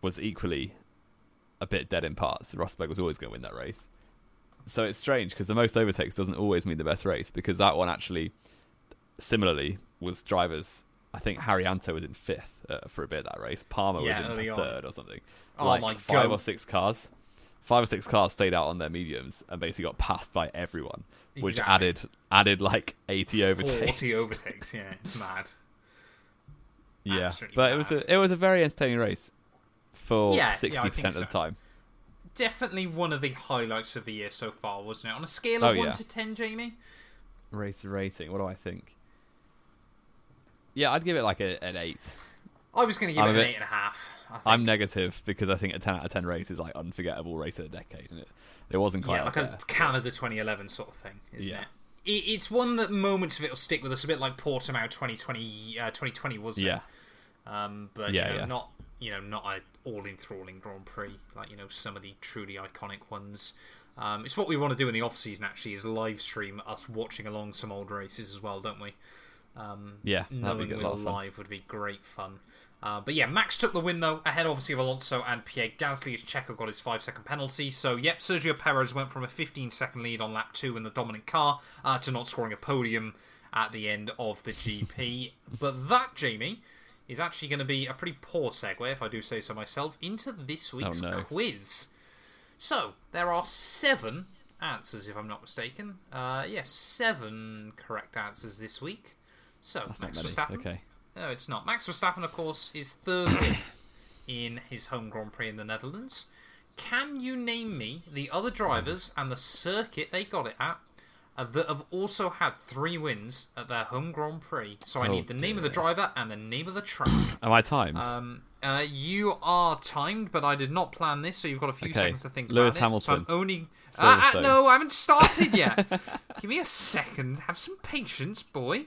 was equally a bit dead in parts. Rosberg was always going to win that race. So it's strange because the most overtakes doesn't always mean the best race because that one actually, similarly, was drivers. I think Haryanto was in fifth uh, for a bit of that race. Palmer Yeah, was in on. third or something. Oh like my five God. or six cars, five or six cars stayed out on their mediums and basically got passed by everyone, which Exactly. added added like eighty overtakes. Forty overtakes. Yeah, it's mad. Yeah, Absolutely but it was a it was a very entertaining race for Yeah, yeah, sixty think percent of the time. definitely one of the highlights of the year so far, wasn't it? On a scale Oh, of one yeah. to ten, Jamie. Race rating. What do I think? Yeah, I'd give it like a, an eight. I was going to give I'm it an bit- eight and a half. I'm negative because I think a ten out of ten race is like unforgettable race of the decade, and it it wasn't quite yeah, like a there. Canada 2011 sort of thing, isn't Yeah. it? it? It's one that moments of it will stick with us, a bit like Portimao 2020, uh, 2020 was Yeah, Um, but Yeah, you know, yeah. not you know not a all enthralling Grand Prix like you know some of the truly iconic ones. Um, it's what we want to do in the off season. Actually, is live stream us watching along some old races as well, don't we? Um, yeah, knowing. We were live would be great fun. Uh, but yeah, Max took the win though, ahead obviously of Alonso and Pierre Gasly as Checo got his five second penalty. So yep, Sergio Perez went from a 15 second lead on lap two in the dominant car uh, to not scoring a podium at the end of the GP. but that, Jamie, is actually going to be a pretty poor segue, if I do say so myself, into this week's Oh, no. quiz. So there are seven answers, if I'm not mistaken. Uh, yes, seven correct answers this week. So That's Max. Verstappen, Okay. No, it's not. Max Verstappen, of course, is third in his home Grand Prix in the Netherlands. Can you name me the other drivers and the circuit they got it at uh, that have also had three wins at their home Grand Prix? So I Oh, need the name of the driver and the name of the track. Am I timed? Um, uh, you are timed, but I did not plan this, so you've got a few Okay. seconds to think Lewis about it. So I'm Hamilton. only. Ah, ah, no, I haven't started yet. Give me a second. Have some patience, boy.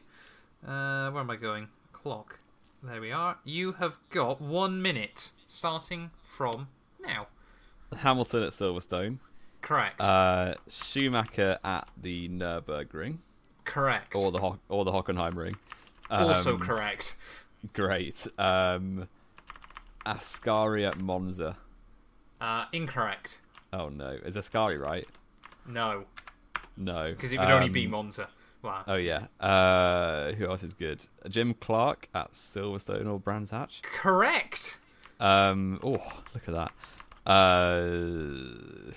Uh, where am I going? Clock. There we are. You have got one minute, starting from now. Hamilton at Silverstone. Correct. Uh, Schumacher at the Nurburgring correct. or the Ho- or the Hockenheimring. also Um, correct. Great. Um, Ascari at Monza. Uh, incorrect. Oh no, is Ascari right? No, No, because it would only be Um, Monza. Wow. Oh yeah. Uh, who else is good? Jim Clark at Silverstone or Brands Hatch. Correct. Um, oh, look at that. Uh,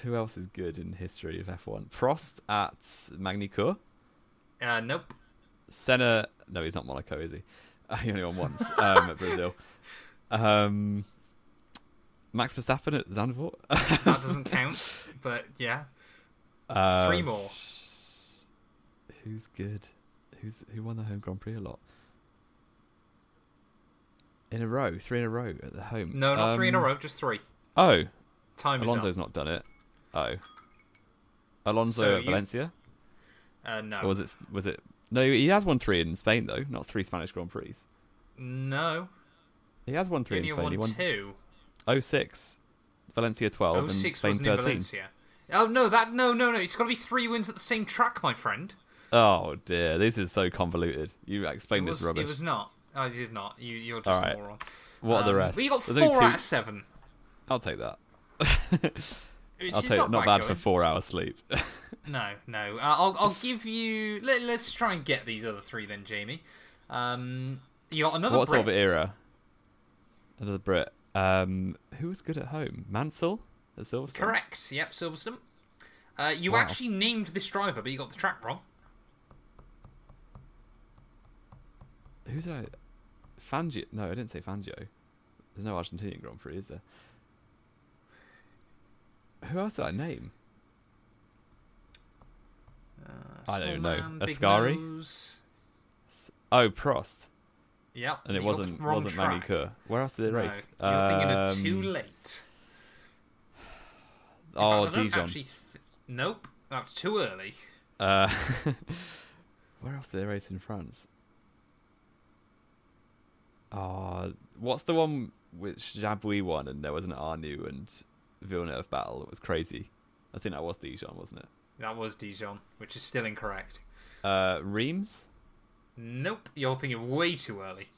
who else is good in history of F1? Prost at Magny-Cours. Uh, nope. Senna. No, he's not Monaco, is he? He only won once um, at Brazil. Um, Max Verstappen at Zandvoort. That doesn't count. But yeah, Uh, three more. Who's good? Who's who won the home Grand Prix a lot? In a row, three in a row at the home. No, not three in a Um, row, just three. Oh, Time is Alonso's not done it. Oh, Alonso So at you- Valencia, Uh, no. or was it? Was it? No, he has won three in Spain though, not three Spanish Grand Prix. No. He has won three Only in Spain. won He won two. 06, Valencia twelve, Oh, and Spain wasn't in. Valencia. Oh no, that no, no, no. It's got to be three wins at the same track, my friend. Oh dear, this is so convoluted. You explained was, this rubbish. it was not. I did not. You, you're just All a moron. What are the Um, rest? We got There's four two- out of seven. I'll take that. I'll take not, not bad going. for four hours sleep. No, no. Uh, I'll, I'll give you. Let, let's try and get these other three then, Jamie. Um, you got another. what sort of era? Another Brit. Um, who was good at home? Mansell at Silverstone. Correct. Yep, Silverstone. Uh, you Wow. actually named this driver, but you got the track wrong. Who did I? Fangio? No, I didn't say Fangio. There's no Argentinian Grand Prix, is there? Who else did I name? Uh, I don't know. Ascari? Oh, Prost, Yep. and it wasn't wasn't track. Magny-Cours. Where else did they No, race? You're thinking of Um, too late. Oh, fact, Dijon. th- nope, that's too early. Uh, where else did they race in France? Oh, what's the one which Jabouille won and there was an Arnoux and Villeneuve battle? It was crazy. I think that was Dijon, wasn't it? That was Dijon, which is still incorrect. Uh, Reims? Nope, you're thinking way too early.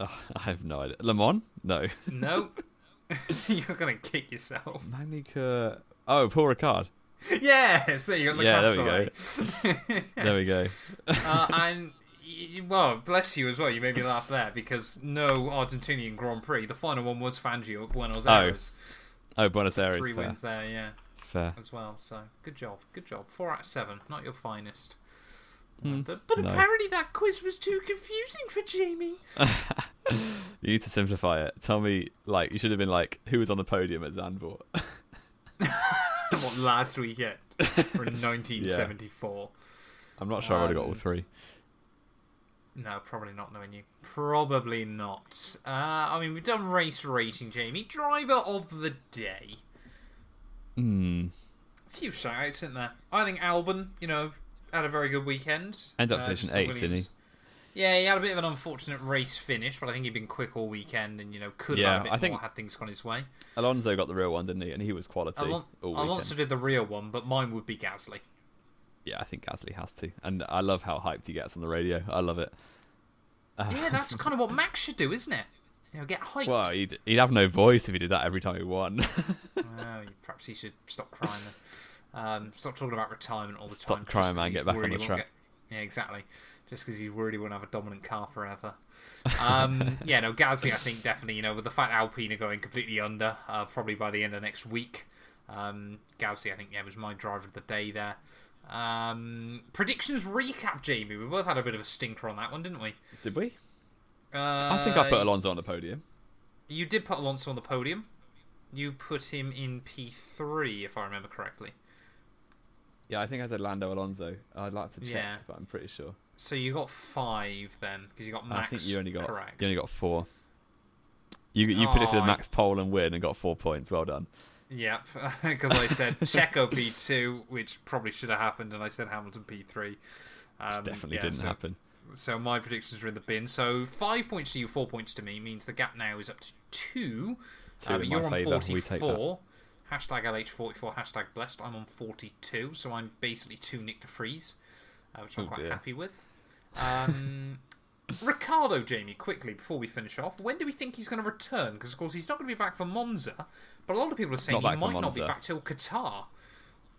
Oh, I have no idea. Le Mans? No. Nope. you're gonna kick yourself. Magny-Cours. Oh, Paul Ricard. Yes, there you go. Yeah, there we go. There we go. uh, well, bless you as well. You made me laugh there because no Argentinian Grand Prix. The final one was Fangio at Buenos Oh, Aires. Oh, Buenos Aires. Three fair. wins there, yeah, Fair. as well. So good job, good job. Four out of seven. Not your finest. Hmm, But, but no. apparently that quiz was too confusing for Jamie. You need to simplify it. Tell me, like, you should have been like, who was on the podium at Zandvoort? what last weekend or in 1974? I'm not sure I would have got all Um, three. No, probably not knowing you. Probably not. Uh, I mean, we've done race rating, Jamie. Driver of the day. Hmm. A few shout-outs, isn't there? I think Albon, you know, had a very good weekend. Ended up Uh, finishing eighth, didn't he? Yeah, he had a bit of an unfortunate race finish, but I think he'd been quick all weekend and, you know, could have Yeah, had a bit I think- more had things gone his way. Alonso got the real one, didn't he? And he was quality Alon- Alonso did the real one, but mine would be Gasly. Yeah, I think Gasly has to. And I love how hyped he gets on the radio. I love it. Yeah, that's kind of what Max should do, isn't it? You know, get hyped. Well, he'd, he'd have no voice if he did that every time he won. Oh, perhaps he should stop crying. Then. Um, stop talking about retirement all the Stop time. just crying, man, get back on the track. get- Yeah, exactly. Just because he's worried he won't have a dominant car forever. Um, yeah, no, Gasly, I think definitely. You know, with the fact Alpine are going completely under, uh, probably by the end of next week. Um, Gasly, I think, yeah, was my driver of the day there. Um, predictions recap, Jamie. We both had a bit of a stinker on that one, didn't we? did we? Uh, I think I put Alonso on the podium. You did put Alonso on the podium. You put him in P3, if I remember correctly. Yeah, I think I said Lando Alonso. I'd like to check, Yeah. but I'm pretty sure. So you got five then, because you got Max. I think you only got correct. you only got four. You you predicted Oh, I- Max pole and win and got four points. Well done. Yep, because I said Checo P2, which probably should have happened, and I said Hamilton P3. Um, Definitely yeah, didn't so, happen. So my predictions are in the bin. So five points to you, four points to me means the gap now is up to two. Two uh, but you're on favour. We take that. 44. Hashtag LH44, hashtag blessed. I'm on 42, so I'm basically two Nyck de Vries, uh, which I'm Oh, quite dear. happy with. Um, Ricciardo, Jamie, quickly before we finish off, when do we think he's going to return? Because of course he's not going to be back for Monza, but a lot of people are saying he might not be back till Qatar,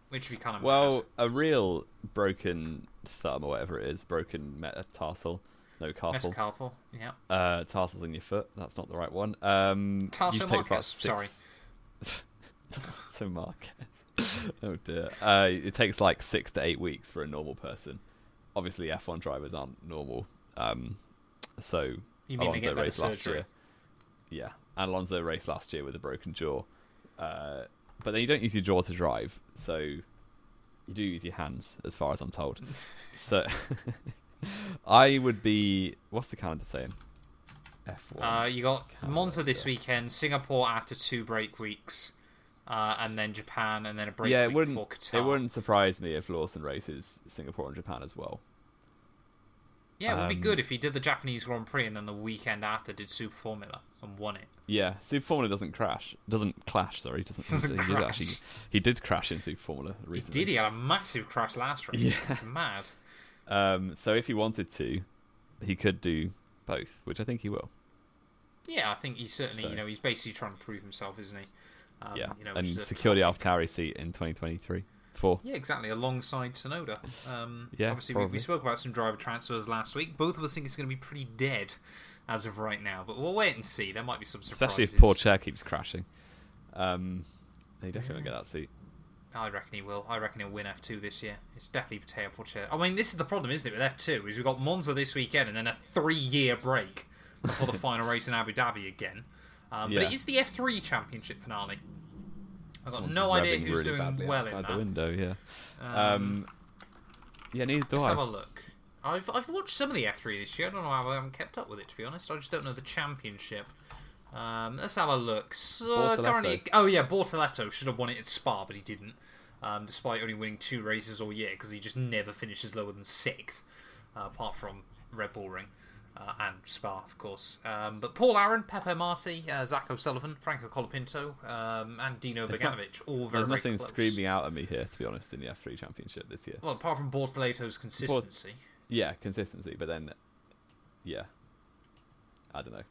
which we kind of Well, a real broken thumb or whatever it is, broken metatarsal, no mad. carpal, Metacarpal, yeah. uh, tarsals in your foot. That's not the right one. Um, Tarsal usually takes about Marquez, sorry. six. so Marquez. oh dear. Uh, it takes like six to eight weeks for a normal person. Obviously, F1 drivers aren't normal. Um, so You mean Alonso raced last surgery? year. Yeah, and Alonso raced last year with a broken jaw. Uh, but then you don't use your jaw to drive, so you do use your hands, as far as I'm told. so I would be. What's the calendar saying? F1. Uh, you got Monza this Calendar. weekend, Singapore after two break weeks, uh, and then Japan, and then a break yeah, it week wouldn't. It wouldn't surprise me if Lawson races Singapore and Japan as well. Yeah, it would be um, good if he did the Japanese Grand Prix and then the weekend after did Super Formula and won it. Yeah, Super Formula doesn't crash. Doesn't clash. Sorry, doesn't. Doesn't he did crash. actually. He did crash in Super Formula He recently. did. He had a massive crash last race. Yeah. Mad. Um, so if he wanted to, he could do both, which I think he will. Yeah, I think he's certainly. So- You know, he's basically trying to prove himself, isn't he? Um, yeah, You know, and which is a secure the AlphaTauri seat in 2023. Four. Yeah, exactly. Alongside Tsunoda. Um, Yeah, obviously, we, we spoke about some driver transfers last week. Both of us think it's going to be pretty dead as of right now, but we'll wait and see. There might be some surprises. Especially if poor Chair keeps crashing. Um, he definitely won't get that seat. I reckon he will. I reckon he'll win F2 this year. It's definitely Pourchaire. I mean, this is the problem, isn't it, with F2? Is we've got Monza this weekend and then a three-year break before the final race in Abu Dhabi again. Um, But it is the F3 Championship finale. I've got no idea who's really doing well in outside that. the window. Yeah. Um, Um, yeah, neither do let's I. have a look. I've I've watched some of the F3 this year. I don't know how I haven't kept up with it to be honest. I just don't know the championship. Um, let's have a look. So, Bortoleto. currently, oh yeah, Bortoleto should have won it at Spa, but he didn't. Um, despite only winning two races all year, because he just never finishes lower than sixth, uh, apart from Red Bull Ring uh, and Spa, of course. Um, but Paul Aron, Pepe Marti, uh, Zach O'Sullivan, Franco Colapinto, um, and Dino It's not- Beganovic, all very, There's very nothing close. screaming out at me here, to be honest, in the F3 Championship this year. Well, apart from Bortoleto's consistency. Yeah, consistency, but then, yeah, I don't know.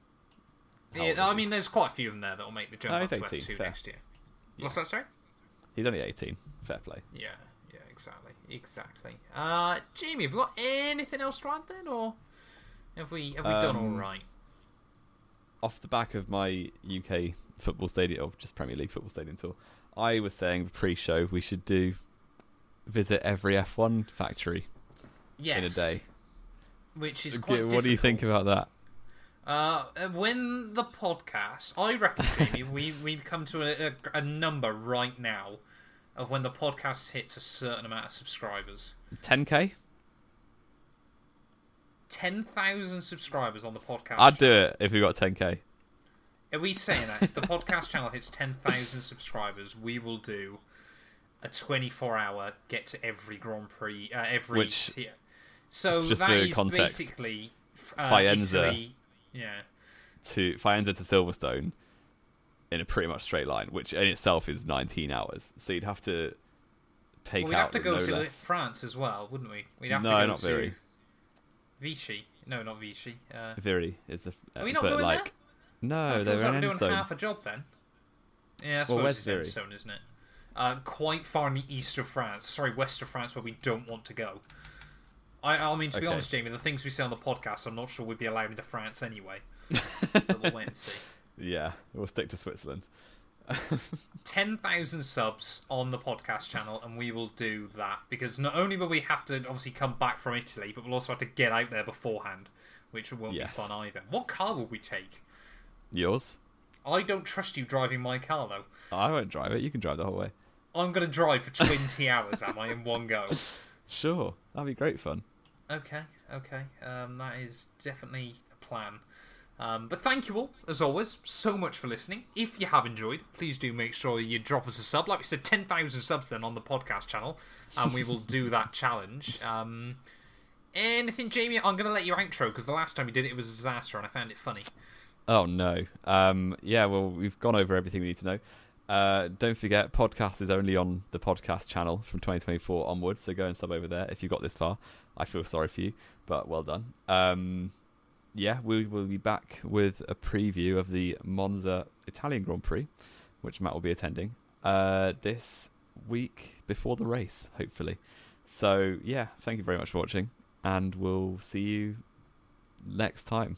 How Yeah, I mean, there's quite a few of them there that will make the jump No, up he's to F2 fair. next year. What's that, sorry? he's only 18. Fair play. Yeah, yeah, exactly, exactly. Uh, Jamie, have we got anything else to add then, or have we have we done all Um. Off the back of my UK football stadium, or just Premier League football stadium tour, I was saying pre-show we should do visit every F1 factory Yes, in a day. which is quite. what do you think about that? Uh, when the podcast, I reckon, Jamie, we we come to a, a, a number right now of when the podcast hits a certain amount of subscribers. 10k? Ten thousand subscribers on the podcast. I'd do it if we got 10k. Are we saying that if the podcast channel hits 10,000 subscribers, we will do a 24 hour get to every Grand Prix, uh, every Which- tier. So that is context, basically uh, Faenza. Italy, yeah. to Faenza to Silverstone in a pretty much straight line, which in itself is 19 hours. So you'd have to take Well, we'd out have to go no to less. France as well, wouldn't we? We'd have No, to go not to very. Vichy. No, not Vichy. Uh, Viry is the. Are we not but going like, there? no, they're like we're doing half a job then. Yeah, I Well, suppose where's it's Viry? Enstone, isn't it? Uh, quite far in the east of France. Sorry, west of France, where we don't want to go. I, I mean, to be Okay. honest, Jamie, the things we say on the podcast, I'm not sure we'd be allowed into France anyway. but we'll wait and see. Yeah, we'll stick to Switzerland. 10,000 subs on the podcast channel, and we will do that. Because not only will we have to obviously come back from Italy, but we'll also have to get out there beforehand, which won't Yes. be fun either. What car will we take? Yours? I don't trust you driving my car, though. I won't drive it. You can drive the whole way. I'm going to drive for 20 hours, am I, in one go? Sure, that'd be great fun. Okay, okay. Um, that is definitely a plan. Um, but thank you all, as always, so much for listening. If you have enjoyed, please do make sure you drop us a sub. Like we said, 10,000 subs then on the podcast channel, and we will do that challenge. Um, anything, Jamie? I'm going to let you outro because the last time you did it, it was a disaster and I found it funny. Oh no. Um, yeah, well, we've gone over everything we need to know. Uh, don't forget, podcast is only on the podcast channel from 2024 onwards, so go and sub over there if you got this far. I feel sorry for you, but well done. Um, yeah, we will be back with a preview of the Monza Italian Grand Prix, which Matt will be attending uh, this week before the race, hopefully. So, yeah, thank you very much for watching, and we'll see you next time.